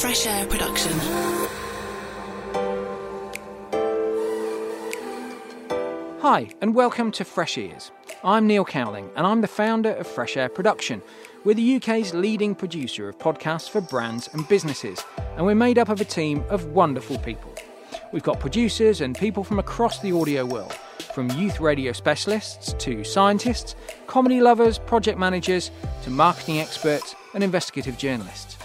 Fresh Air production. Hi, and welcome to Fresh Ears. I'm Neil Cowling, and I'm the founder of Fresh Air Production. We're the UK's leading producer of podcasts for brands and businesses, and we're made up of a team of wonderful people. We've got producers and people from across the audio world, from youth radio specialists to scientists, comedy lovers, project managers, to marketing experts and investigative journalists.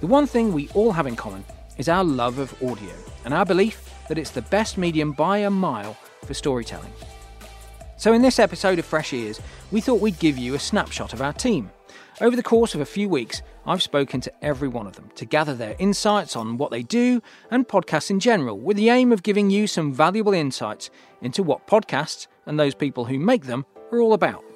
The one thing we all have in common is our love of audio and our belief that it's the best medium by a mile for storytelling. So, in this episode of Fresh Ears, we thought we'd give you a snapshot of our team. Over the course of a few weeks, I've spoken to every one of them to gather their insights on what they do and podcasts in general, with the aim of giving you some valuable insights into what podcasts and those people who make them are all about.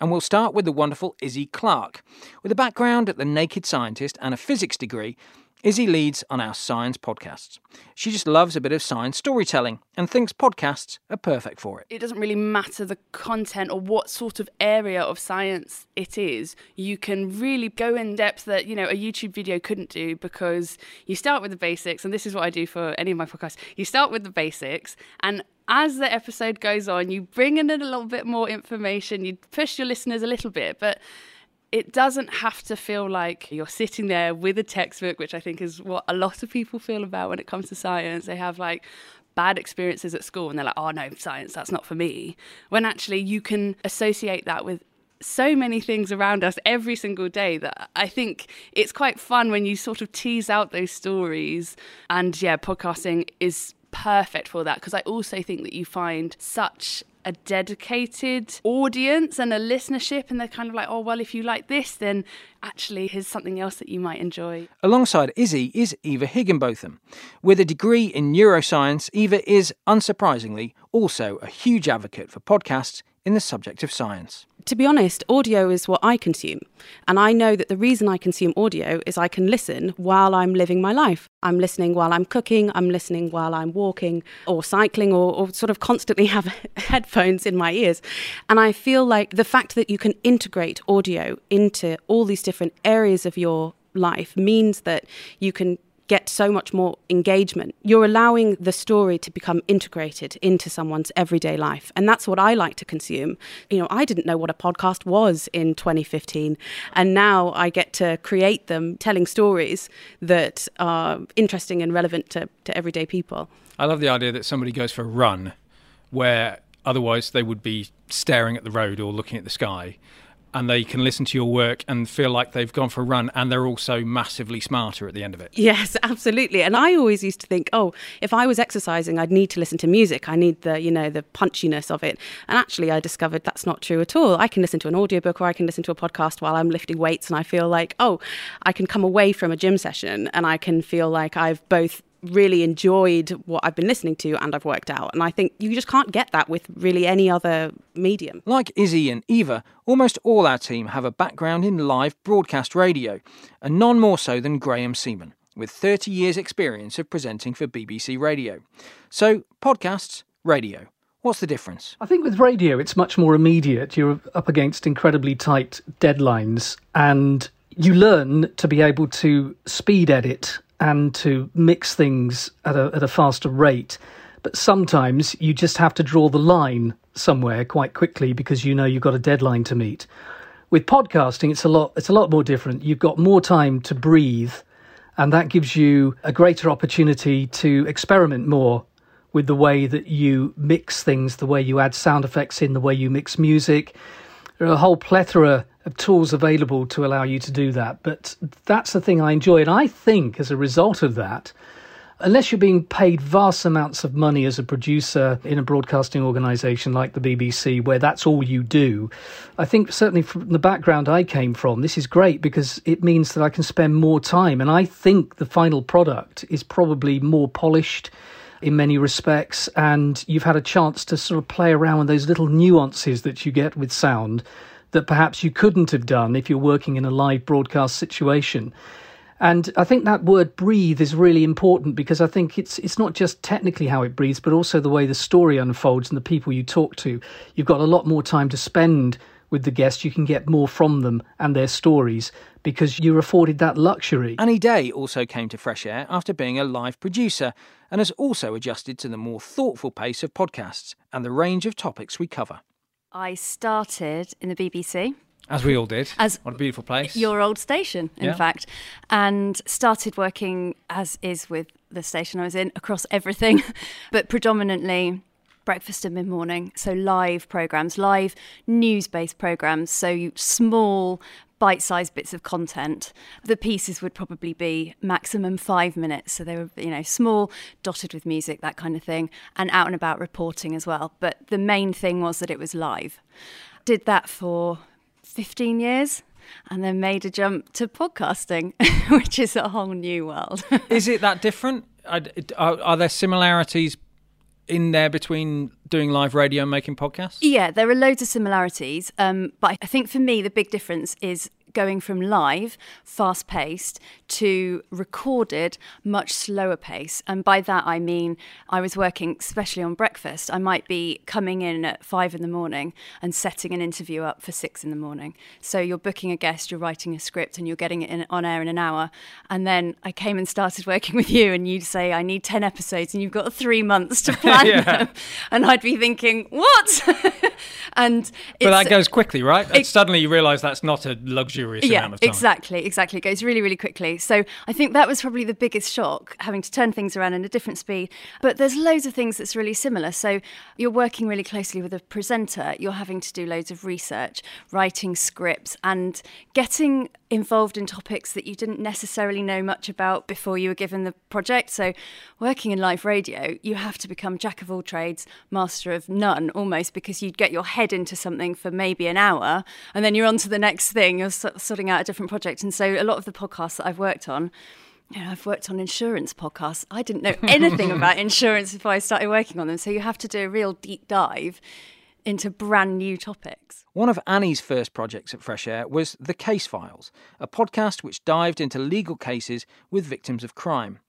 And we'll start with the wonderful Izzy Clark. With a background at the Naked Scientist and a physics degree, Izzy leads on our science podcasts. She just loves a bit of science storytelling and thinks podcasts are perfect for it. It doesn't really matter the content or what sort of area of science it is. You can really go in depth that, you know, a YouTube video couldn't do because you start with the basics, and this is what I do for any of my podcasts. You start with the basics, and as the episode goes on, you bring in a little bit more information, you push your listeners a little bit, but it doesn't have to feel like you're sitting there with a textbook, which I think is what a lot of people feel about when it comes to science. They have like bad experiences at school and they're like, oh no, science, that's not for me. When actually you can associate that with so many things around us every single day that I think it's quite fun when you sort of tease out those stories. And yeah, podcasting is perfect for that because I also think that you find such a dedicated audience and a listenership, and they're kind of like, oh, well, if you like this, then actually here's something else that you might enjoy. Alongside Izzy is Eva Higginbotham. With a degree in neuroscience, Eva is, unsurprisingly, also a huge advocate for podcasts in the subject of science to be honest, audio is what I consume. And I know that the reason I consume audio is I can listen while I'm living my life. I'm listening while I'm cooking, I'm listening while I'm walking or cycling, or, or, sort of constantly have headphones in my ears. And I feel like the fact that you can integrate audio into all these different areas of your life means that you can get so much more engagement. You're allowing the story to become integrated into someone's everyday life. And that's what I like to consume. You know, I didn't know what a podcast was in 2015. And now I get to create them telling stories that are interesting and relevant to, to everyday people. I love the idea that somebody goes for a run where otherwise they would be staring at the road or looking at the sky and they can listen to your work and feel like they've gone for a run and they're also massively smarter at the end of it. Yes, absolutely. And I always used to think, oh, if I was exercising, I'd need to listen to music. I need the, you know, the punchiness of it. And actually I discovered that's not true at all. I can listen to an audiobook or I can listen to a podcast while I'm lifting weights and I feel like, oh, I can come away from a gym session and I can feel like I've both really enjoyed what I've been listening to and I've worked out. And I think you just can't get that with really any other medium. Like Izzy and Eva, almost all our team have a background in live broadcast radio, and none more so than Graham Seaman, with 30 years' experience of presenting for BBC Radio. So, podcasts, radio. What's the difference? I think with radio, it's much more immediate. You're up against incredibly tight deadlines, and you learn to be able to speed edit and to mix things at a, at a faster rate. But sometimes you just have to draw the line somewhere quite quickly because you know you've got a deadline to meet. With podcasting, it's a lot. It's a lot more different. You've got more time to breathe, and that gives you a greater opportunity to experiment more with the way that you mix things, the way you add sound effects in, the way you mix music. There are a whole plethora of tools available to allow you to do that. But that's the thing I enjoy. And I think as a result of that, unless you're being paid vast amounts of money as a producer in a broadcasting organization like the BBC, where that's all you do, I think certainly from the background I came from, this is great because it means that I can spend more time. And I think the final product is probably more polished in many respects. And you've had a chance to sort of play around with those little nuances that you get with sound that perhaps you couldn't have done if you're working in a live broadcast situation. And I think that word breathe is really important because I think it's it's not just technically how it breathes, but also the way the story unfolds and the people you talk to. You've got a lot more time to spend with the guests, you can get more from them and their stories because you're afforded that luxury. Annie Day also came to Fresh Air after being a live producer and has also adjusted to the more thoughtful pace of podcasts and the range of topics we cover. I started in the BBC. As we all did. As what a beautiful place. Your old station, in Yeah. fact. And started working, as is with the station I was in, across everything, but predominantly breakfast and mid morning. So live programs, live news based programs. So small, bite sized bits of content. The pieces would probably be maximum five minutes. So they were, you know, small, dotted with music, that kind of thing, and out and about reporting as well. But the main thing was that it was live. Did that for 15 years and then made a jump to podcasting, which is a whole new world. Is it that different? Are, are there similarities in there between doing live radio and making podcasts? yeah, there are loads of similarities. Um, but I think for me, the big difference is going from live, fast paced, to recorded, much slower pace. And by that, I mean I was working, especially on breakfast. I might be coming in at five in the morning and setting an interview up for six in the morning. So you're booking a guest, you're writing a script, and you're getting it in, on air in an hour. And then I came and started working with you, and you'd say, I need 10 episodes, and you've got three months to plan Yeah. them. And I'd be thinking, what? and But that goes quickly, right? It- Suddenly you realise that's not a luxurious yeah, amount of time. exactly, exactly. It goes really, really quickly. So I think that was probably the biggest shock, having to turn things around in a different speed. But there's loads of things that's really similar. So you're working really closely with a presenter. You're having to do loads of research, writing scripts, and getting involved in topics that you didn't necessarily know much about before you were given the project. So working in live radio, you have to become jack of all trades, master of none, almost because you'd get your head into something for maybe an hour, and then you're on to the next thing. You're so- sorting out a different project, and so a lot of the podcasts that I've worked on. You know, I've worked on insurance podcasts. I didn't know anything about insurance before I started working on them. So you have to do a real deep dive into brand new topics. One of Annie's first projects at Fresh Air was The Case Files, a podcast which dived into legal cases with victims of crime.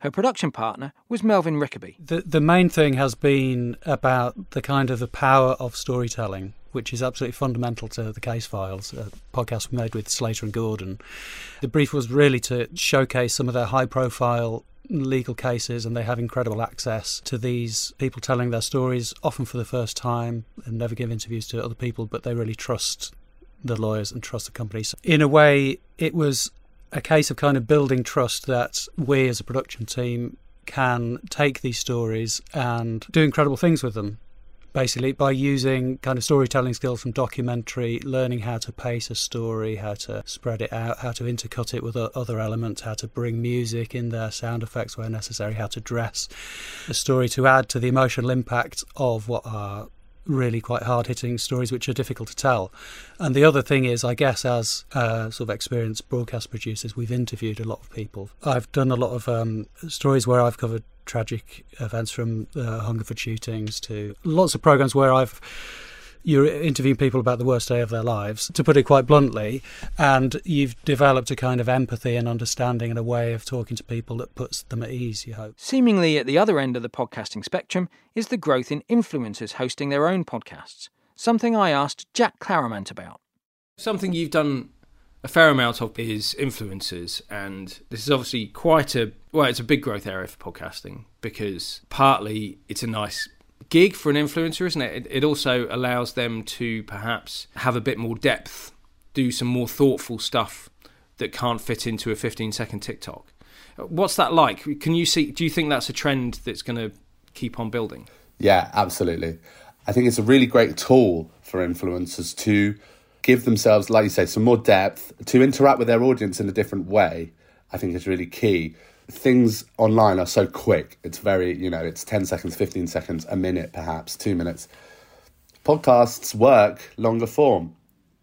Her production partner was Melvin Rickaby. The the main thing has been about the kind of the power of storytelling, which is absolutely fundamental to the case files, a podcast we made with Slater and Gordon. The brief was really to showcase some of their high profile legal cases and they have incredible access to these people telling their stories often for the first time and never give interviews to other people but they really trust the lawyers and trust the companies in a way it was a case of kind of building trust that we as a production team can take these stories and do incredible things with them. Basically, by using kind of storytelling skills from documentary, learning how to pace a story, how to spread it out, how to intercut it with other elements, how to bring music in there, sound effects where necessary, how to dress a story to add to the emotional impact of what are really quite hard hitting stories which are difficult to tell. And the other thing is, I guess, as uh, sort of experienced broadcast producers, we've interviewed a lot of people. I've done a lot of um, stories where I've covered tragic events from uh, Hungerford shootings to lots of programs where I've you're interviewing people about the worst day of their lives, to put it quite bluntly, and you've developed a kind of empathy and understanding and a way of talking to people that puts them at ease, you hope. Seemingly at the other end of the podcasting spectrum is the growth in influencers hosting their own podcasts, something I asked Jack Claremont about. Something you've done a fair amount of is influencers, and this is obviously quite a well, it's a big growth area for podcasting because partly it's a nice gig for an influencer, isn't it? It, also allows them to perhaps have a bit more depth, do some more thoughtful stuff that can't fit into a 15 second TikTok. Uh, what's that like? Can you see? Do you think that's a trend that's going to keep on building? Yeah, absolutely. I think it's a really great tool for influencers to give themselves, like you say, some more depth, to interact with their audience in a different way. I think is really key. Things online are so quick. It's very, you know, it's 10 seconds, 15 seconds, a minute, perhaps, two minutes. Podcasts work longer form.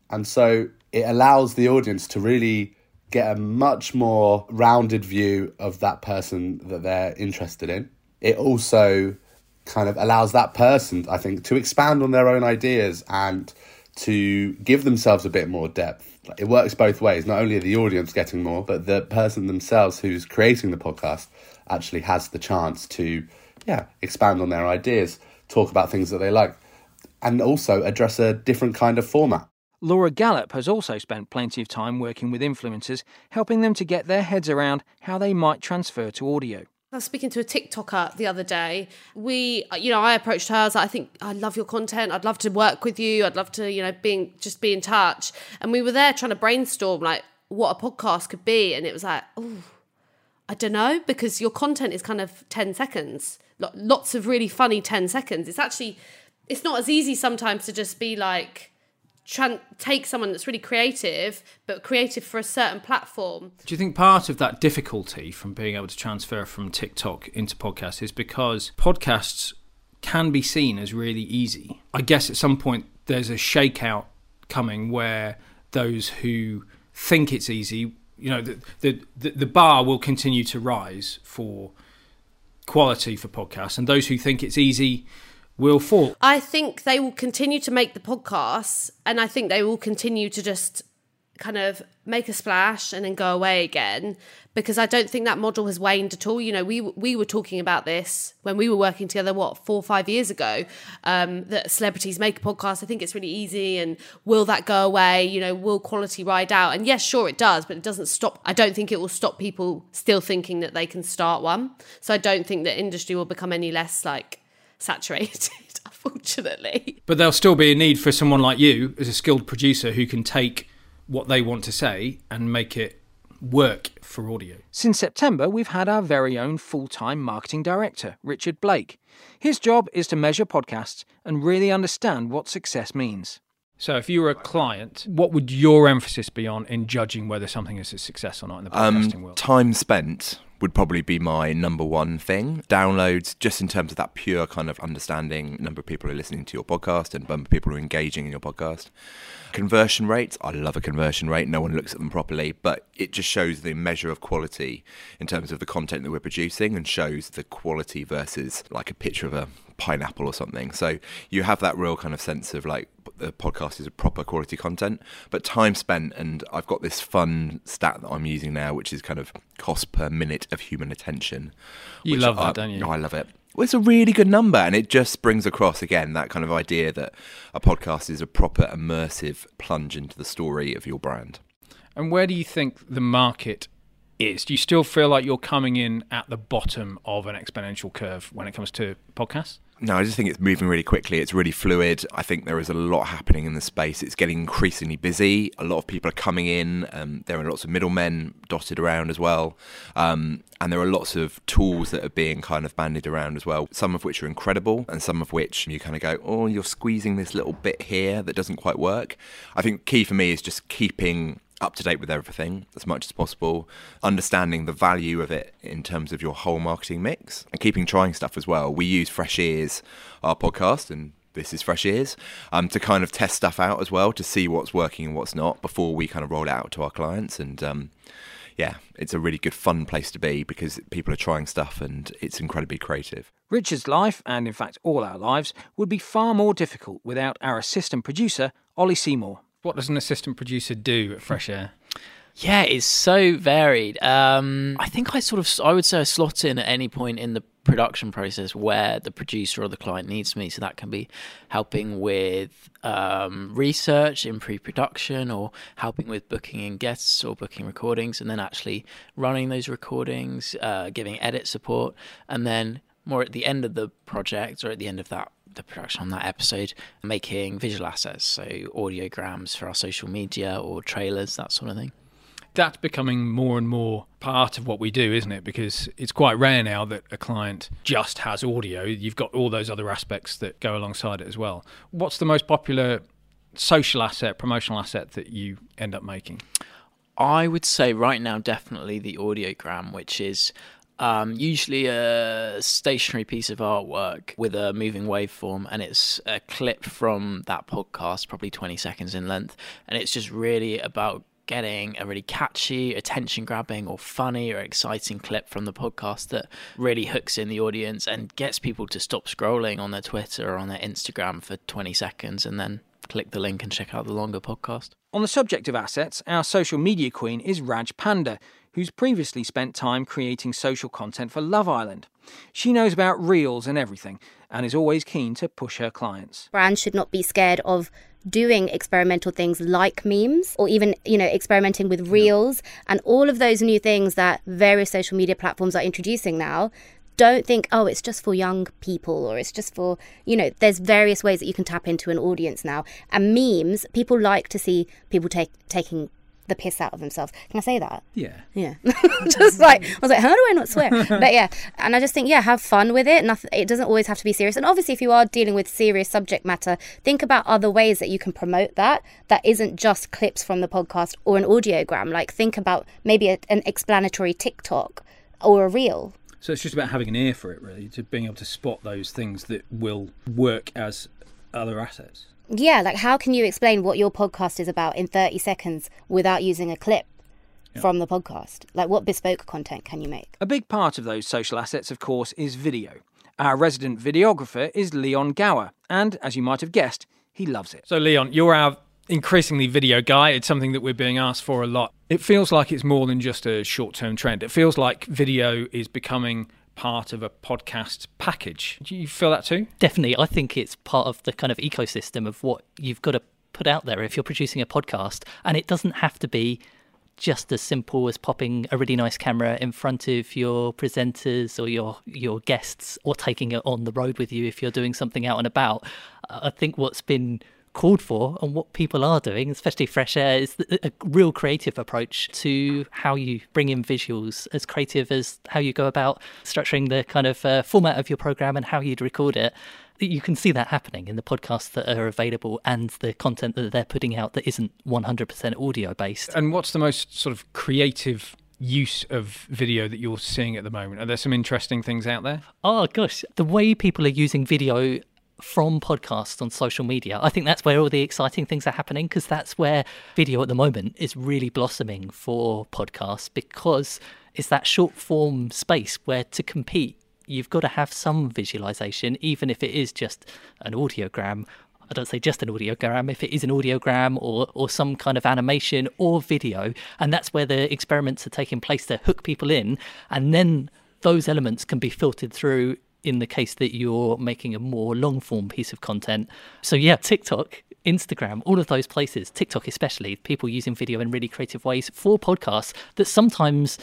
And so it allows the audience to really get a much more rounded view of that person that they're interested in. It also kind of allows that person, I think, to expand on their own ideas and to give themselves a bit more depth. It works both ways. Not only are the audience getting more, but the person themselves who's creating the podcast actually has the chance to, yeah, expand on their ideas, talk about things that they like, and also address a different kind of format. Laura Gallup has also spent plenty of time working with influencers, helping them to get their heads around how they might transfer to audio. I was speaking to a TikToker the other day. We, you know, I approached her. I was like, I think I love your content. I'd love to work with you. I'd love to, you know, being just be in touch. And we were there trying to brainstorm like what a podcast could be. And it was like, oh, I don't know, because your content is kind of 10 seconds, lots of really funny 10 seconds. It's actually, it's not as easy sometimes to just be like, tran- take someone that's really creative, but creative for a certain platform. Do you think part of that difficulty from being able to transfer from TikTok into podcasts is because podcasts can be seen as really easy? I guess at some point there's a shakeout coming where those who think it's easy, you know, the the, the bar will continue to rise for quality for podcasts, and those who think it's easy will fall. I think they will continue to make the podcasts, and I think they will continue to just kind of make a splash and then go away again because I don't think that model has waned at all. You know, we we were talking about this when we were working together, what four or five years ago, um, that celebrities make a podcast. I think it's really easy, and will that go away? You know, will quality ride out? And yes, sure, it does, but it doesn't stop. I don't think it will stop people still thinking that they can start one. So I don't think that industry will become any less like saturated, unfortunately. But there'll still be a need for someone like you as a skilled producer who can take what they want to say and make it work for audio. Since September, we've had our very own full time marketing director, Richard Blake. His job is to measure podcasts and really understand what success means. So, if you were a client, what would your emphasis be on in judging whether something is a success or not in the um, podcasting um, world? Time spent would probably be my number one thing. Downloads, just in terms of that pure kind of understanding number of people who are listening to your podcast and number of people who are engaging in your podcast. Conversion rates, I love a conversion rate. No one looks at them properly, but it just shows the measure of quality in terms of the content that we're producing and shows the quality versus like a picture of a pineapple or something. So you have that real kind of sense of like the podcast is a proper quality content, but time spent. And I've got this fun stat that I'm using now, which is kind of cost per minute of human attention. You love that, I, don't you? I love it. Well, it's a really good number, and it just brings across again that kind of idea that a podcast is a proper immersive plunge into the story of your brand. And where do you think the market is? Do you still feel like you're coming in at the bottom of an exponential curve when it comes to podcasts? No, I just think it's moving really quickly. It's really fluid. I think there is a lot happening in the space. It's getting increasingly busy. A lot of people are coming in. Um, there are lots of middlemen dotted around as well. Um, and there are lots of tools that are being kind of bandied around as well, some of which are incredible and some of which you kind of go, oh, you're squeezing this little bit here that doesn't quite work. I think key for me is just keeping up to date with everything as much as possible, understanding the value of it in terms of your whole marketing mix, and keeping trying stuff as well. We use Fresh Ears, our podcast, and this is Fresh Ears, um, to kind of test stuff out as well to see what's working and what's not before we kind of roll it out to our clients. And um, yeah, it's a really good, fun place to be because people are trying stuff and it's incredibly creative. Richard's life, and in fact all our lives, would be far more difficult without our assistant producer, Ollie Seymour. What does an assistant producer do at Fresh Air? Yeah, it's so varied. Um, I think I sort of, I would say I slot in at any point in the production process where the producer or the client needs me. So that can be helping with um, research in pre production or helping with booking in guests or booking recordings and then actually running those recordings, uh, giving edit support, and then more at the end of the project or at the end of that the production on that episode, making visual assets, so audiograms for our social media or trailers, that sort of thing. That's becoming more and more part of what we do, isn't it? Because it's quite rare now that a client just has audio. You've got all those other aspects that go alongside it as well. What's the most popular social asset, promotional asset that you end up making? I would say right now, definitely the audiogram, which is um, usually a stationary piece of artwork with a moving waveform, and it's a clip from that podcast, probably 20 seconds in length. And it's just really about getting a really catchy, attention grabbing, or funny or exciting clip from the podcast that really hooks in the audience and gets people to stop scrolling on their Twitter or on their Instagram for 20 seconds and then click the link and check out the longer podcast. On the subject of assets, our social media queen is Raj Panda, who's previously spent time creating social content for Love Island. She knows about reels and everything and is always keen to push her clients. Brands should not be scared of doing experimental things like memes or even you know experimenting with reels and all of those new things that various social media platforms are introducing now don't think oh it's just for young people or it's just for you know there's various ways that you can tap into an audience now and memes people like to see people take taking the piss out of themselves. Can I say that? Yeah. Yeah. just like I was like, how do I not swear? but yeah, and I just think yeah, have fun with it. Nothing. It doesn't always have to be serious. And obviously, if you are dealing with serious subject matter, think about other ways that you can promote that. That isn't just clips from the podcast or an audiogram. Like think about maybe a, an explanatory TikTok or a reel. So it's just about having an ear for it, really, to being able to spot those things that will work as other assets. Yeah, like how can you explain what your podcast is about in 30 seconds without using a clip yeah. from the podcast? Like what bespoke content can you make? A big part of those social assets, of course, is video. Our resident videographer is Leon Gower, and as you might have guessed, he loves it. So, Leon, you're our increasingly video guy. It's something that we're being asked for a lot. It feels like it's more than just a short term trend. It feels like video is becoming part of a podcast package. Do you feel that too? Definitely. I think it's part of the kind of ecosystem of what you've got to put out there if you're producing a podcast. And it doesn't have to be just as simple as popping a really nice camera in front of your presenters or your your guests or taking it on the road with you if you're doing something out and about. I think what's been called for and what people are doing, especially Fresh Air, is a real creative approach to how you bring in visuals, as creative as how you go about structuring the kind of uh, format of your program and how you'd record it. You can see that happening in the podcasts that are available and the content that they're putting out that isn't 100% audio based. And what's the most sort of creative use of video that you're seeing at the moment? Are there some interesting things out there? Oh, gosh. The way people are using video from podcasts on social media. I think that's where all the exciting things are happening because that's where video at the moment is really blossoming for podcasts because it's that short form space where to compete, you've got to have some visualization, even if it is just an audiogram. I don't say just an audiogram, if it is an audiogram or, or some kind of animation or video. And that's where the experiments are taking place to hook people in. And then those elements can be filtered through in the case that you're making a more long form piece of content. So, yeah, TikTok, Instagram, all of those places, TikTok especially, people using video in really creative ways for podcasts that sometimes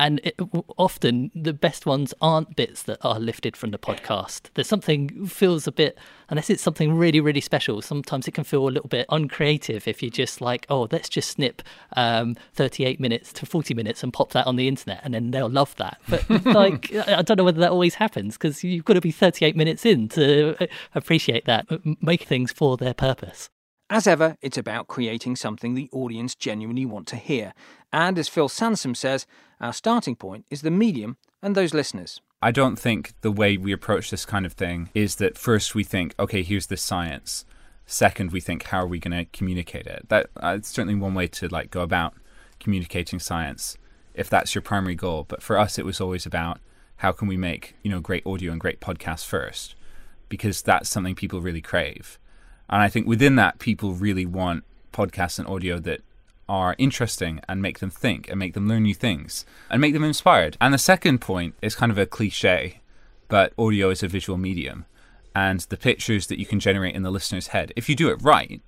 and it, often the best ones aren't bits that are lifted from the podcast. There's something feels a bit, unless it's something really really special. Sometimes it can feel a little bit uncreative if you just like, oh, let's just snip um, 38 minutes to 40 minutes and pop that on the internet, and then they'll love that. But like, I don't know whether that always happens because you've got to be 38 minutes in to uh, appreciate that, make things for their purpose. As ever, it's about creating something the audience genuinely want to hear. And as Phil Sansom says, our starting point is the medium and those listeners. I don't think the way we approach this kind of thing is that first we think, okay, here's the science. Second, we think, how are we going to communicate it? That uh, it's certainly one way to like go about communicating science, if that's your primary goal. But for us, it was always about how can we make you know great audio and great podcasts first, because that's something people really crave. And I think within that, people really want podcasts and audio that are interesting and make them think and make them learn new things and make them inspired. And the second point is kind of a cliche, but audio is a visual medium. And the pictures that you can generate in the listener's head, if you do it right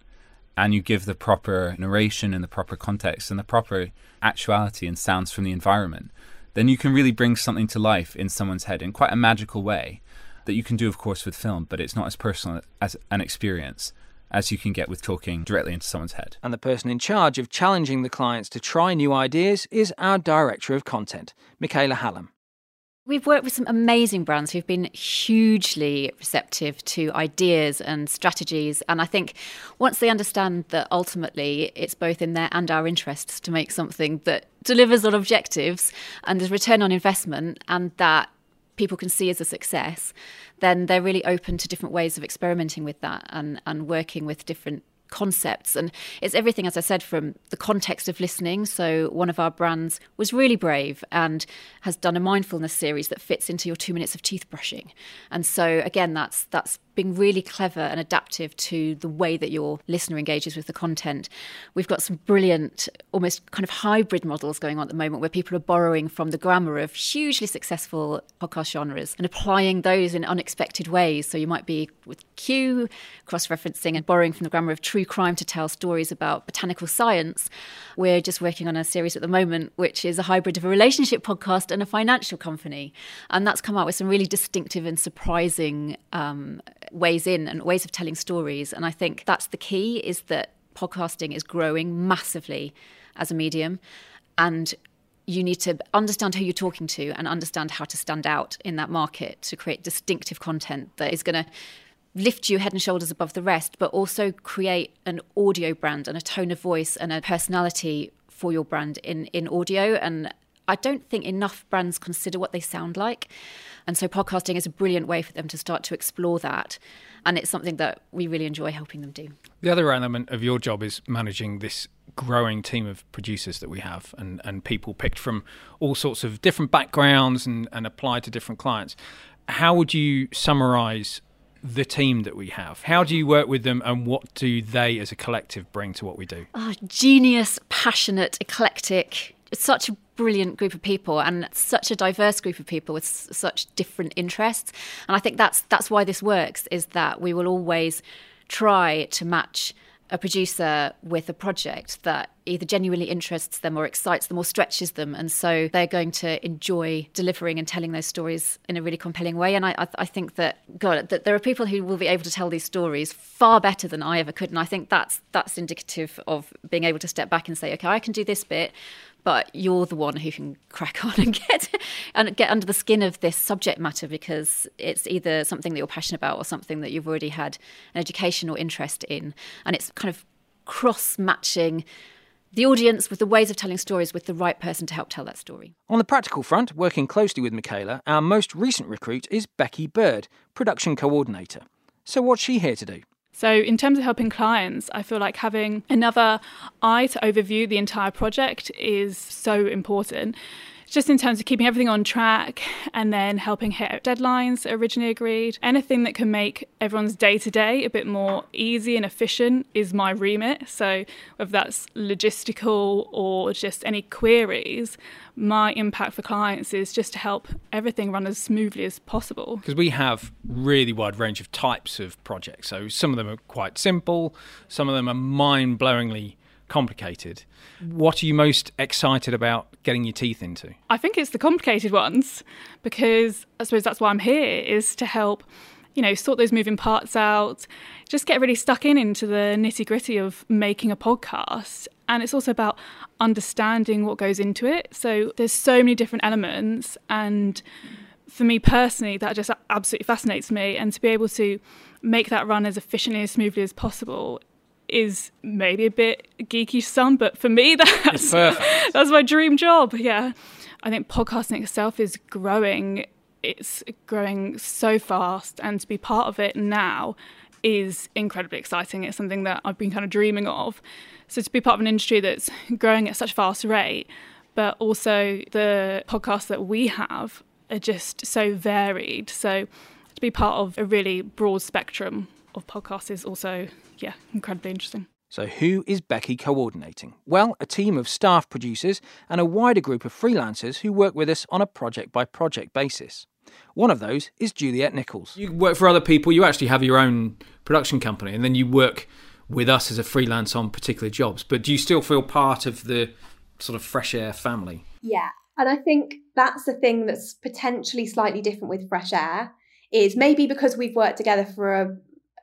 and you give the proper narration and the proper context and the proper actuality and sounds from the environment, then you can really bring something to life in someone's head in quite a magical way that you can do, of course, with film, but it's not as personal as an experience as you can get with talking directly into someone's head. And the person in charge of challenging the clients to try new ideas is our Director of Content, Michaela Hallam. We've worked with some amazing brands who've been hugely receptive to ideas and strategies. And I think once they understand that ultimately it's both in their and our interests to make something that delivers on objectives and there's return on investment and that people can see as a success, then they're really open to different ways of experimenting with that and, and working with different concepts. And it's everything, as I said, from the context of listening. So, one of our brands was really brave and has done a mindfulness series that fits into your two minutes of teeth brushing. And so, again, that's that's being really clever and adaptive to the way that your listener engages with the content. We've got some brilliant, almost kind of hybrid models going on at the moment where people are borrowing from the grammar of hugely successful podcast genres and applying those in unexpected ways. So you might be with Kew, cross referencing and borrowing from the grammar of true crime to tell stories about botanical science. We're just working on a series at the moment, which is a hybrid of a relationship podcast and a financial company. And that's come out with some really distinctive and surprising um, ways in and ways of telling stories. And I think that's the key is that podcasting is growing massively as a medium. And you need to understand who you're talking to and understand how to stand out in that market to create distinctive content that is going to lift you head and shoulders above the rest, but also create an audio brand and a tone of voice and a personality for your brand in, in audio. And I don't think enough brands consider what they sound like. And so podcasting is a brilliant way for them to start to explore that. And it's something that we really enjoy helping them do. The other element of your job is managing this growing team of producers that we have and, and people picked from all sorts of different backgrounds and, and applied to different clients. How would you summarize the team that we have? How do you work with them and what do they as a collective bring to what we do? Oh, genius, passionate, eclectic. It's such a brilliant group of people and such a diverse group of people with s- such different interests. And I think that's that's why this works is that we will always try to match a producer with a project that either genuinely interests them or excites them or stretches them. And so they're going to enjoy delivering and telling those stories in a really compelling way. And I, I, I think that, God, that there are people who will be able to tell these stories far better than I ever could. And I think that's, that's indicative of being able to step back and say, okay, I can do this bit, but you're the one who can crack on and get and get under the skin of this subject matter because it's either something that you're passionate about or something that you've already had an education or interest in and it's kind of cross matching the audience with the ways of telling stories with the right person to help tell that story. On the practical front, working closely with Michaela, our most recent recruit is Becky Bird, production coordinator. So what's she here to do? So, in terms of helping clients, I feel like having another eye to overview the entire project is so important. Just in terms of keeping everything on track and then helping hit deadlines originally agreed. Anything that can make everyone's day to day a bit more easy and efficient is my remit. So, whether that's logistical or just any queries, my impact for clients is just to help everything run as smoothly as possible. Because we have really wide range of types of projects. So some of them are quite simple, some of them are mind-blowingly complicated. What are you most excited about getting your teeth into? I think it's the complicated ones because I suppose that's why I'm here is to help you know, sort those moving parts out, just get really stuck in into the nitty gritty of making a podcast. And it's also about understanding what goes into it. So there's so many different elements. And for me personally, that just absolutely fascinates me. And to be able to make that run as efficiently and smoothly as possible is maybe a bit geeky to some, but for me, that's, that's my dream job. Yeah. I think podcasting itself is growing it's growing so fast and to be part of it now is incredibly exciting. It's something that I've been kind of dreaming of. So to be part of an industry that's growing at such a fast rate, but also the podcasts that we have are just so varied. So to be part of a really broad spectrum of podcasts is also, yeah, incredibly interesting. So, who is Becky coordinating? Well, a team of staff producers and a wider group of freelancers who work with us on a project by project basis. One of those is Juliet Nichols. You work for other people, you actually have your own production company, and then you work with us as a freelance on particular jobs. But do you still feel part of the sort of fresh air family? Yeah. And I think that's the thing that's potentially slightly different with fresh air is maybe because we've worked together for a,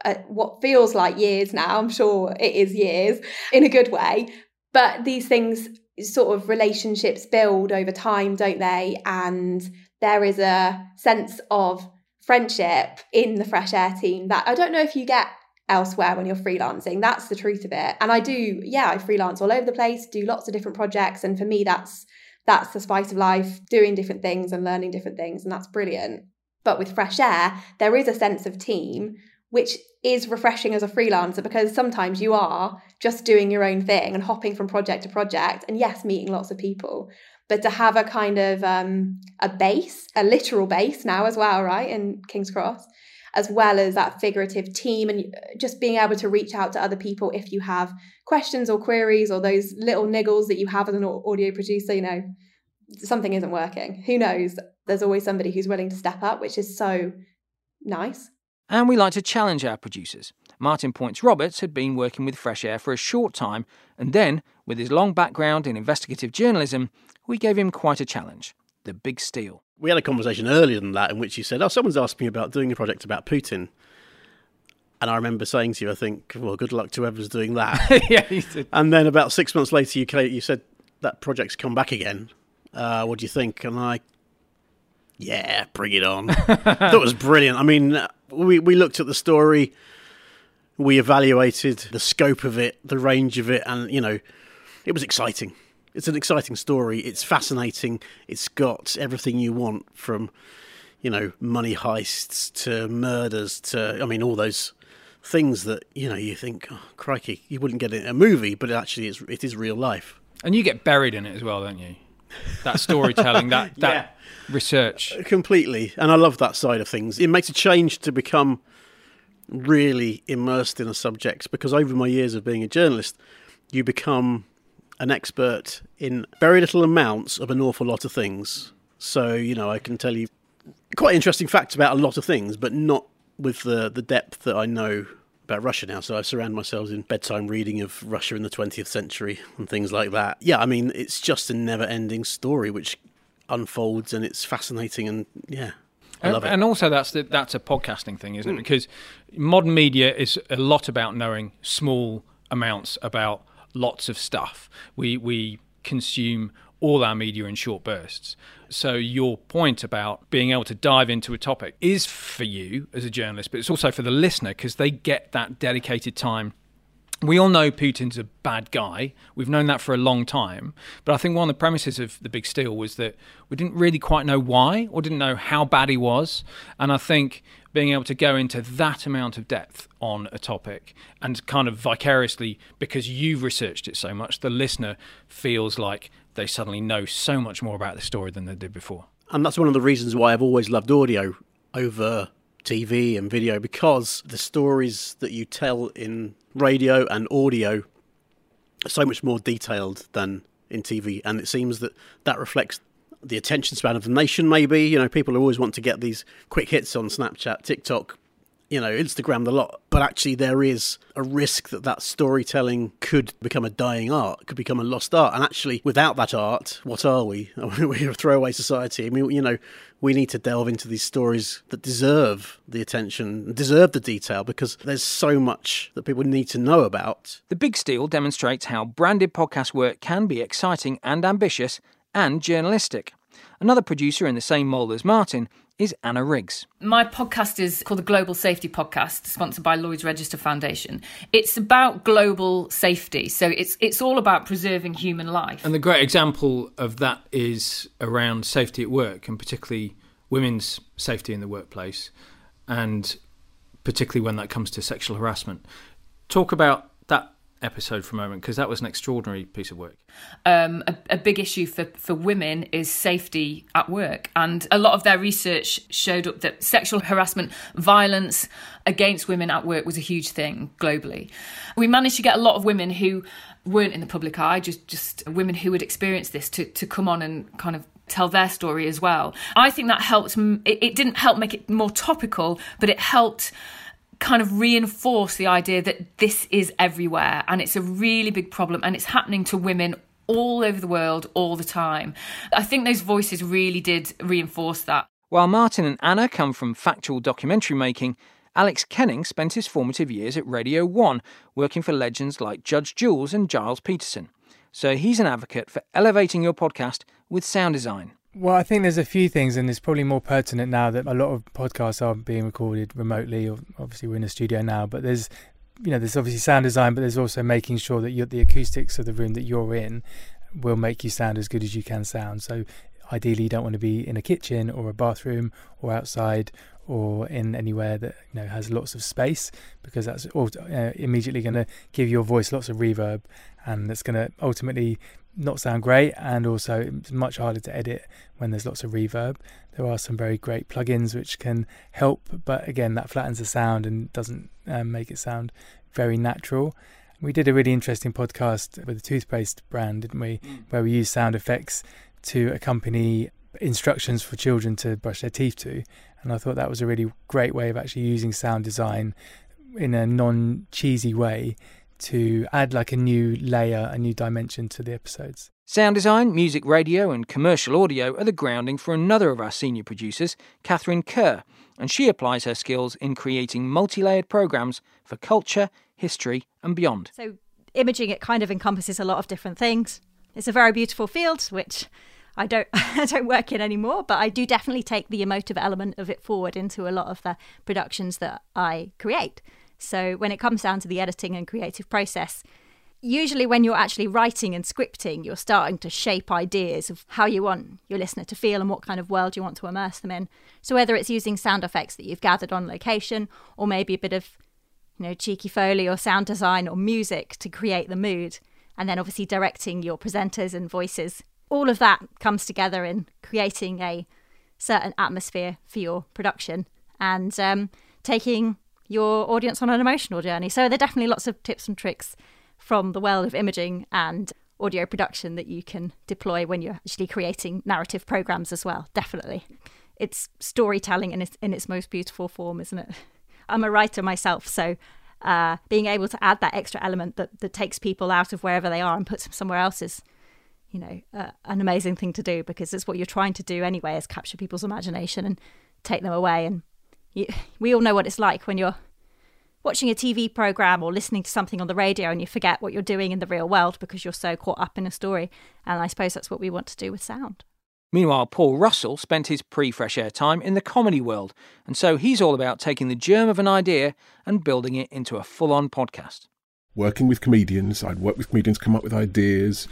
a, what feels like years now. I'm sure it is years in a good way. But these things sort of relationships build over time, don't they? And there is a sense of friendship in the fresh air team that I don't know if you get elsewhere when you're freelancing. That's the truth of it. And I do, yeah, I freelance all over the place, do lots of different projects. And for me, that's that's the spice of life, doing different things and learning different things. And that's brilliant. But with fresh air, there is a sense of team, which is refreshing as a freelancer because sometimes you are just doing your own thing and hopping from project to project and yes meeting lots of people but to have a kind of um, a base a literal base now as well right in king's cross as well as that figurative team and just being able to reach out to other people if you have questions or queries or those little niggles that you have as an audio producer, you know, something isn't working. Who knows? There's always somebody who's willing to step up, which is so nice. And we like to challenge our producers. Martin Poyntz-Roberts had been working with Fresh Air for a short time, and then, with his long background in investigative journalism, we gave him quite a challenge the big steal. We had a conversation earlier than that in which you said, Oh, someone's asked me about doing a project about Putin. And I remember saying to you, I think, well, good luck to whoever's doing that. yeah. And then about six months later, you, you said, that project's come back again. Uh, what do you think? And I, yeah, bring it on. that was brilliant. I mean, we, we looked at the story, we evaluated the scope of it, the range of it, and, you know, it was exciting. It's an exciting story. It's fascinating. It's got everything you want from, you know, money heists to murders to, I mean, all those things that, you know, you think, oh, crikey, you wouldn't get it in a movie, but actually is, it is real life. And you get buried in it as well, don't you? That storytelling, that, that Yeah. research. Completely. And I love that side of things. It makes a change to become really immersed in a subject because over my years of being a journalist, you become an expert in very little amounts of an awful lot of things. So, you know, I can tell you quite interesting facts about a lot of things, but not with the, the depth that I know about Russia now. So I surround myself in bedtime reading of Russia in the 20th century and things like that. Yeah, I mean, it's just a never ending story which unfolds and it's fascinating and yeah. I love it. and also, that's the, that's a podcasting thing, isn't it? Mm. Because modern media is a lot about knowing small amounts about lots of stuff. We we consume all our media in short bursts. So your point about being able to dive into a topic is for you as a journalist, but it's also for the listener because they get that dedicated time we all know Putin's a bad guy. We've known that for a long time. But I think one of the premises of the Big Steal was that we didn't really quite know why or didn't know how bad he was. And I think being able to go into that amount of depth on a topic and kind of vicariously, because you've researched it so much, the listener feels like they suddenly know so much more about the story than they did before. And that's one of the reasons why I've always loved audio over TV and video because the stories that you tell in radio and audio are so much more detailed than in TV. And it seems that that reflects the attention span of the nation, maybe. You know, people always want to get these quick hits on Snapchat, TikTok, you know, Instagram, the lot. But actually, there is a risk that that storytelling could become a dying art, could become a lost art. And actually, without that art, what are we? We're a throwaway society. I mean, you know, we need to delve into these stories that deserve the attention, deserve the detail, because there's so much that people need to know about. The Big Steal demonstrates how branded podcast work can be exciting and ambitious and journalistic. Another producer in the same mould as Martin is Anna Riggs. My podcast is called the Global Safety Podcast, sponsored by Lloyd's Register Foundation. It's about global safety, so it's it's all about preserving human life. And the great example of that is around safety at work, and particularly women's safety in the workplace, and particularly when that comes to sexual harassment. Talk about that episode for a moment, because that was an extraordinary piece of work. um, a, a big issue for, for women is safety at work. And a lot of their research showed up that sexual harassment, violence against women at work was a huge thing globally. We managed to get a lot of women who weren't in the public eye, just, just women who had experienced this, to, to come on and kind of tell their story as well. I think that helped, it, it didn't help make it more topical, but it helped kind of reinforce the idea that this is everywhere and it's a really big problem and it's happening to women all over the world all the time. I think those voices really did reinforce that. While Martin and Anna come from factual documentary making, Alex Kenning spent his formative years at Radio 1, working for legends like Judge Jules and Gilles Peterson. So he's an advocate for elevating your podcast with sound design. Well, I think there's a few things, and it's probably more pertinent now that a lot of podcasts are being recorded remotely. Obviously, we're in a studio now, but there's, you know, there's obviously sound design, but there's also making sure that the acoustics of the room that you're in will make you sound as good as you can sound. So, ideally, you don't want to be in a kitchen or a bathroom or outside or in anywhere that you know has lots of space because that's all, uh, immediately going to give your voice lots of reverb and it's going to ultimately not sound great, and also it's much harder to edit when there's lots of reverb. There are some very great plugins which can help, but again, that flattens the sound and doesn't um, make it sound very natural. We did a really interesting podcast with a toothpaste brand, didn't we? Mm. Where we used sound effects to accompany instructions for children to brush their teeth to. And I thought that was a really great way of actually using sound design in a non cheesy way to add like a new layer, a new dimension to the episodes. Sound design, music radio, and commercial audio are the grounding for another of our senior producers, Catherine Kerr, and she applies her skills in creating multi layered programs for culture, history, and beyond. So, imaging, it kind of encompasses a lot of different things. It's a very beautiful field, which I don't I don't work in anymore, but I do definitely take the emotive element of it forward into a lot of the productions that I create. So when it comes down to the editing and creative process, usually when you're actually writing and scripting, you're starting to shape ideas of how you want your listener to feel and what kind of world you want to immerse them in. So whether it's using sound effects that you've gathered on location or maybe a bit of you know cheeky foley or sound design or music to create the mood and then obviously directing your presenters and voices. All of that comes together in creating a certain atmosphere for your production and um, taking your audience on an emotional journey. So there are definitely lots of tips and tricks from the world of imaging and audio production that you can deploy when you're actually creating narrative programs as well. Definitely. It's storytelling in its, in its most beautiful form, isn't it? I'm a writer myself, so uh, being able to add that extra element that, that takes people out of wherever they are and puts them somewhere else is, you know, uh, an amazing thing to do because it's what you're trying to do anyway is capture people's imagination and take them away and you, we all know what it's like when you're watching a TV program or listening to something on the radio and you forget what you're doing in the real world because you're so caught up in a story. And I suppose that's what we want to do with sound. Meanwhile, Paul Russell spent his pre fresh air time in the comedy world, and so he's all about taking the germ of an idea and building it into a full on podcast. Working with comedians, I'd work with comedians, come up with ideas.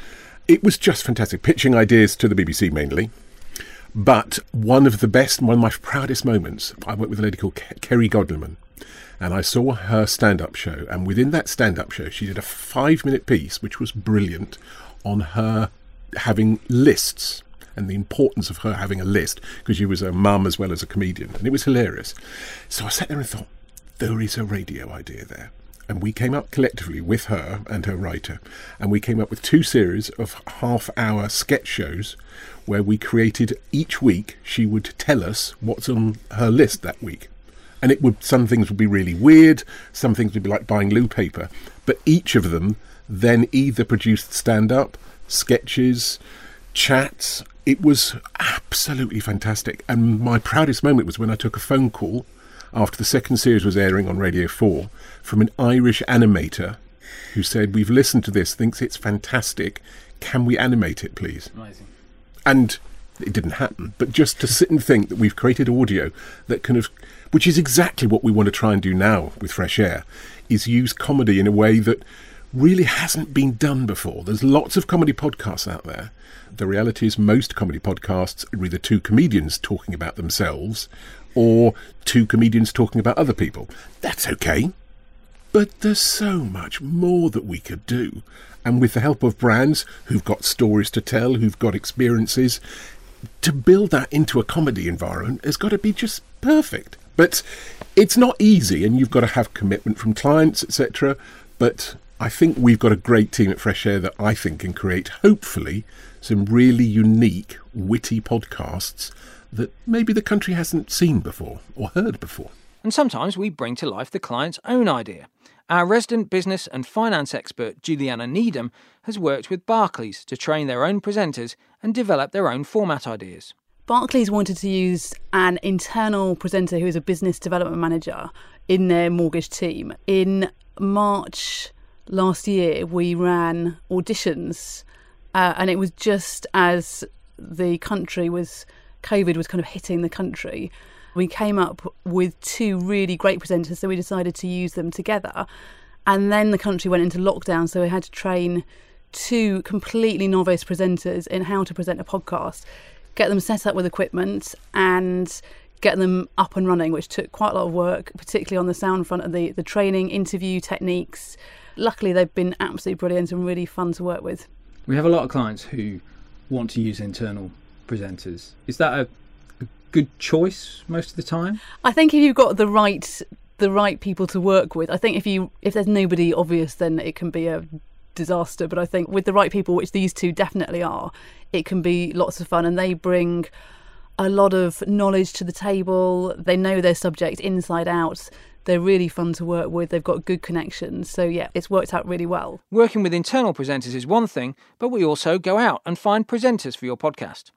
It was just fantastic, pitching ideas to the BBC mainly. But one of the best, one of my proudest moments, I worked with a lady called Kerry Godliman, and I saw her stand up show. And within that stand up show, she did a five minute piece, which was brilliant, on her having lists and the importance of her having a list because she was a mum as well as a comedian. And it was hilarious. So I sat there and thought, there is a radio idea there. And we came up collectively with her and her writer, and we came up with two series of half hour sketch shows where we created each week she would tell us what's on her list that week. And it would some things would be really weird, some things would be like buying loo paper, but each of them then either produced stand up, sketches, chats. It was absolutely fantastic. And my proudest moment was when I took a phone call after the second series was airing on Radio 4 from an Irish animator who said, We've listened to this, thinks it's fantastic. Can we animate it, please? Amazing. And it didn't happen, but just to sit and think that we've created audio that kind of, which is exactly what we want to try and do now with Fresh Air, is use comedy in a way that really hasn't been done before. There's lots of comedy podcasts out there. The reality is, most comedy podcasts are either two comedians talking about themselves or two comedians talking about other people. That's okay. But there's so much more that we could do. And with the help of brands who've got stories to tell, who've got experiences, to build that into a comedy environment has got to be just perfect. But it's not easy, and you've got to have commitment from clients, etc. But I think we've got a great team at Fresh Air that I think can create, hopefully, some really unique, witty podcasts that maybe the country hasn't seen before or heard before. And sometimes we bring to life the client's own idea. Our resident business and finance expert, Juliana Needham, has worked with Barclays to train their own presenters and develop their own format ideas. Barclays wanted to use an internal presenter who is a business development manager in their mortgage team. In March last year, we ran auditions, uh, and it was just as the country was, COVID was kind of hitting the country we came up with two really great presenters, so we decided to use them together. And then the country went into lockdown, so we had to train two completely novice presenters in how to present a podcast, get them set up with equipment, and get them up and running, which took quite a lot of work, particularly on the sound front of the, the training, interview techniques. Luckily, they've been absolutely brilliant and really fun to work with. We have a lot of clients who want to use internal presenters. Is that a, a good choice most of the time? I think if you've got the right the right people to work with, I think if you if there's nobody obvious, then it can be a disaster. But I think with the right people, which these two definitely are, it can be lots of fun, and they bring a lot of knowledge to the table. They know their subject inside out. They're really fun to work with. They've got good connections. So, yeah, it's worked out really well. Working with internal presenters is one thing, but we also go out and find presenters for your podcast.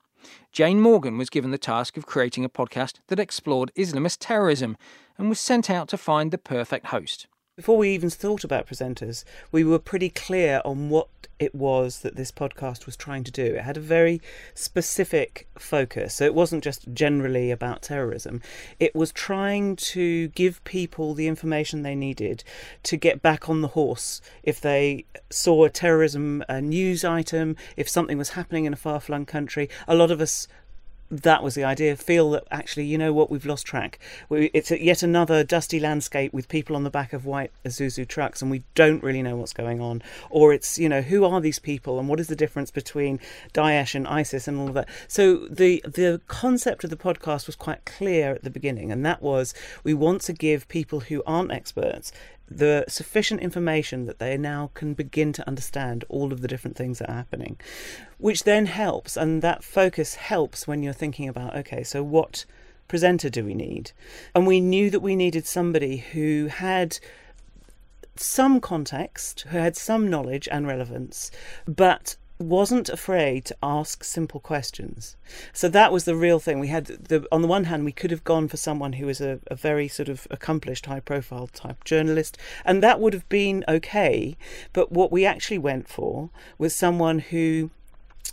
Jane Morgan was given the task of creating a podcast that explored Islamist terrorism and was sent out to find the perfect host. Before we even thought about presenters, we were pretty clear on what it was that this podcast was trying to do. It had a very specific focus. So it wasn't just generally about terrorism. It was trying to give people the information they needed to get back on the horse if they saw a terrorism a news item, if something was happening in a far flung country. A lot of us that was the idea. Feel that actually, you know what, we've lost track. We, it's yet another dusty landscape with people on the back of white Isuzu trucks, and we don't really know what's going on. Or it's, you know, who are these people, and what is the difference between Daesh and ISIS and all of that. So the the concept of the podcast was quite clear at the beginning, and that was we want to give people who aren't experts the sufficient information that they now can begin to understand all of the different things that are happening, which then helps, and that focus helps when you're thinking about okay, so what presenter do we need? And we knew that we needed somebody who had some context, who had some knowledge and relevance, but wasn't afraid to ask simple questions. So that was the real thing. We had the on the one hand we could have gone for someone who was a, a very sort of accomplished, high profile type journalist, and that would have been okay. But what we actually went for was someone who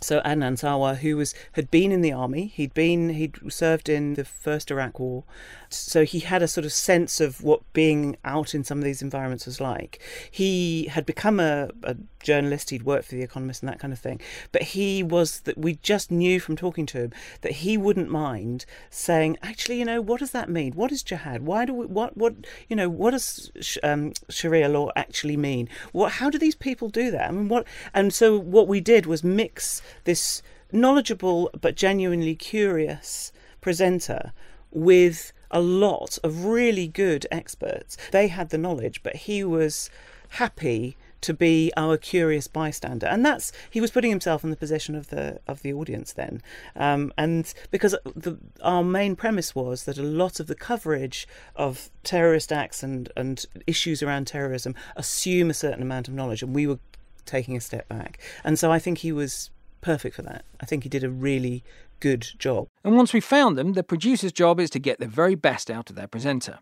so Adnan Sarwar, who was had been in the army, he'd been he'd served in the first Iraq War, so he had a sort of sense of what being out in some of these environments was like. He had become a, a journalist, he'd worked for The Economist and that kind of thing, but he was that we just knew from talking to him that he wouldn't mind saying, actually, you know, what does that mean? What is jihad? Why do we, what what you know what does um, Sharia law actually mean? What how do these people do that? I mean, what and so what we did was mix this knowledgeable but genuinely curious presenter with a lot of really good experts. They had the knowledge, but he was happy to be our curious bystander and that's he was putting himself in the position of the of the audience then um, and because the, our main premise was that a lot of the coverage of terrorist acts and and issues around terrorism assume a certain amount of knowledge and we were taking a step back and so i think he was perfect for that i think he did a really good job. And once we've found them, the producer's job is to get the very best out of their presenter.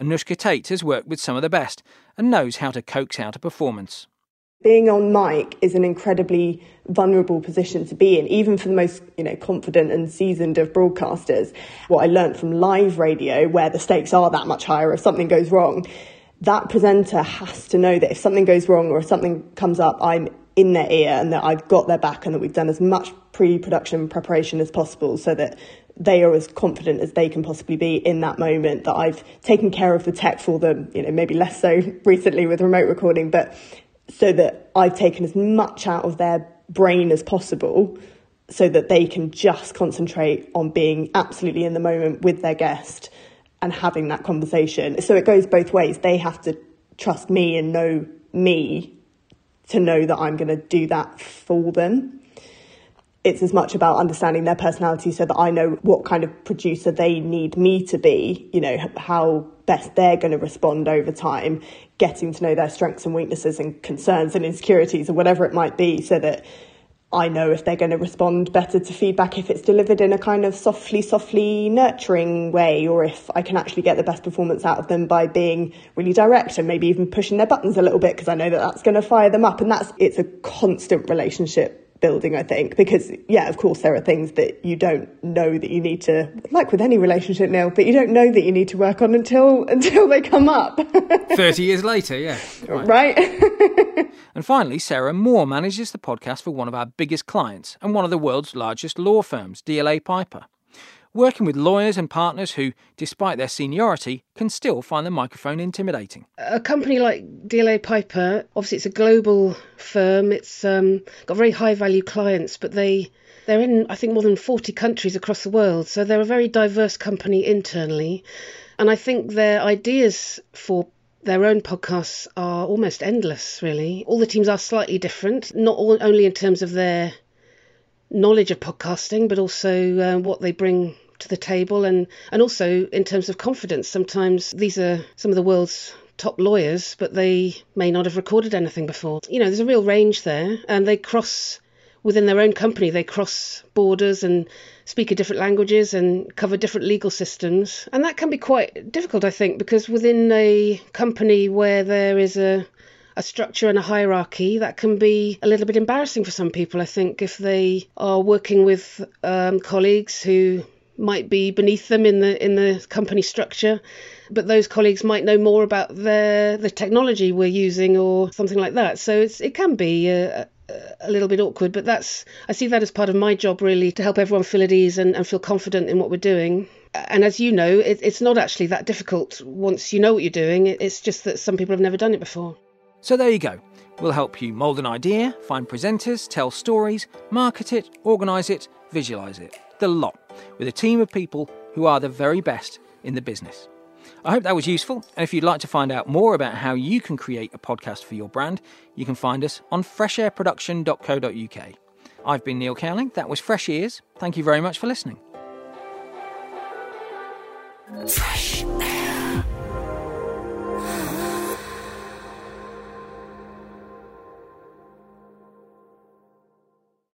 Anushka Tate has worked with some of the best and knows how to coax out a performance. Being on mic is an incredibly vulnerable position to be in, even for the most you know confident and seasoned of broadcasters. What I learned from live radio, where the stakes are that much higher if something goes wrong, that presenter has to know that if something goes wrong or if something comes up, I'm in their ear and that I've got their back and that we've done as much pre production preparation as possible so that they are as confident as they can possibly be in that moment that I've taken care of the tech for them, you know, maybe less so recently with remote recording, but so that I've taken as much out of their brain as possible so that they can just concentrate on being absolutely in the moment with their guest and having that conversation. So it goes both ways. They have to trust me and know me to know that I'm going to do that for them. It's as much about understanding their personality so that I know what kind of producer they need me to be, you know, how best they're going to respond over time, getting to know their strengths and weaknesses and concerns and insecurities or whatever it might be so that I know if they're going to respond better to feedback if it's delivered in a kind of softly, softly nurturing way, or if I can actually get the best performance out of them by being really direct and maybe even pushing their buttons a little bit because I know that that's going to fire them up. And that's, it's a constant relationship building, I think, because yeah, of course, there are things that you don't know that you need to, like with any relationship, Neil, but you don't know that you need to work on until until they come up. Thirty years later, yeah, right. right? and finally, Sarah Moore manages the podcast for one of our biggest clients and one of the world's largest law firms, DLA Piper. Working with lawyers and partners who, despite their seniority, can still find the microphone intimidating. A company like DLA Piper, obviously it's a global firm. It's um, got very high value clients, but they they're in I think more than 40 countries across the world. So they're a very diverse company internally, and I think their ideas for their own podcasts are almost endless, really. All the teams are slightly different, not all, only in terms of their knowledge of podcasting, but also uh, what they bring to the table, and, and also in terms of confidence. Sometimes these are some of the world's top lawyers, but they may not have recorded anything before. You know, there's a real range there, and they cross within their own company, they cross borders and speak a different languages and cover different legal systems. And that can be quite difficult, I think, because within a company where there is a a structure and a hierarchy that can be a little bit embarrassing for some people. I think if they are working with um, colleagues who might be beneath them in the in the company structure, but those colleagues might know more about the the technology we're using or something like that. So it's it can be uh, a, a little bit awkward, but that's I see that as part of my job really to help everyone feel at ease and, and feel confident in what we're doing. And as you know, it, it's not actually that difficult once you know what you're doing. It's just that some people have never done it before. So there you go. We'll help you mould an idea, find presenters, tell stories, market it, organise it, visualise it. The lot, with a team of people who are the very best in the business. I hope that was useful, and if you'd like to find out more about how you can create a podcast for your brand, you can find us on freshairproduction.co.uk. I've been Neil Cowling, that was Fresh Ears. Thank you very much for listening. Fresh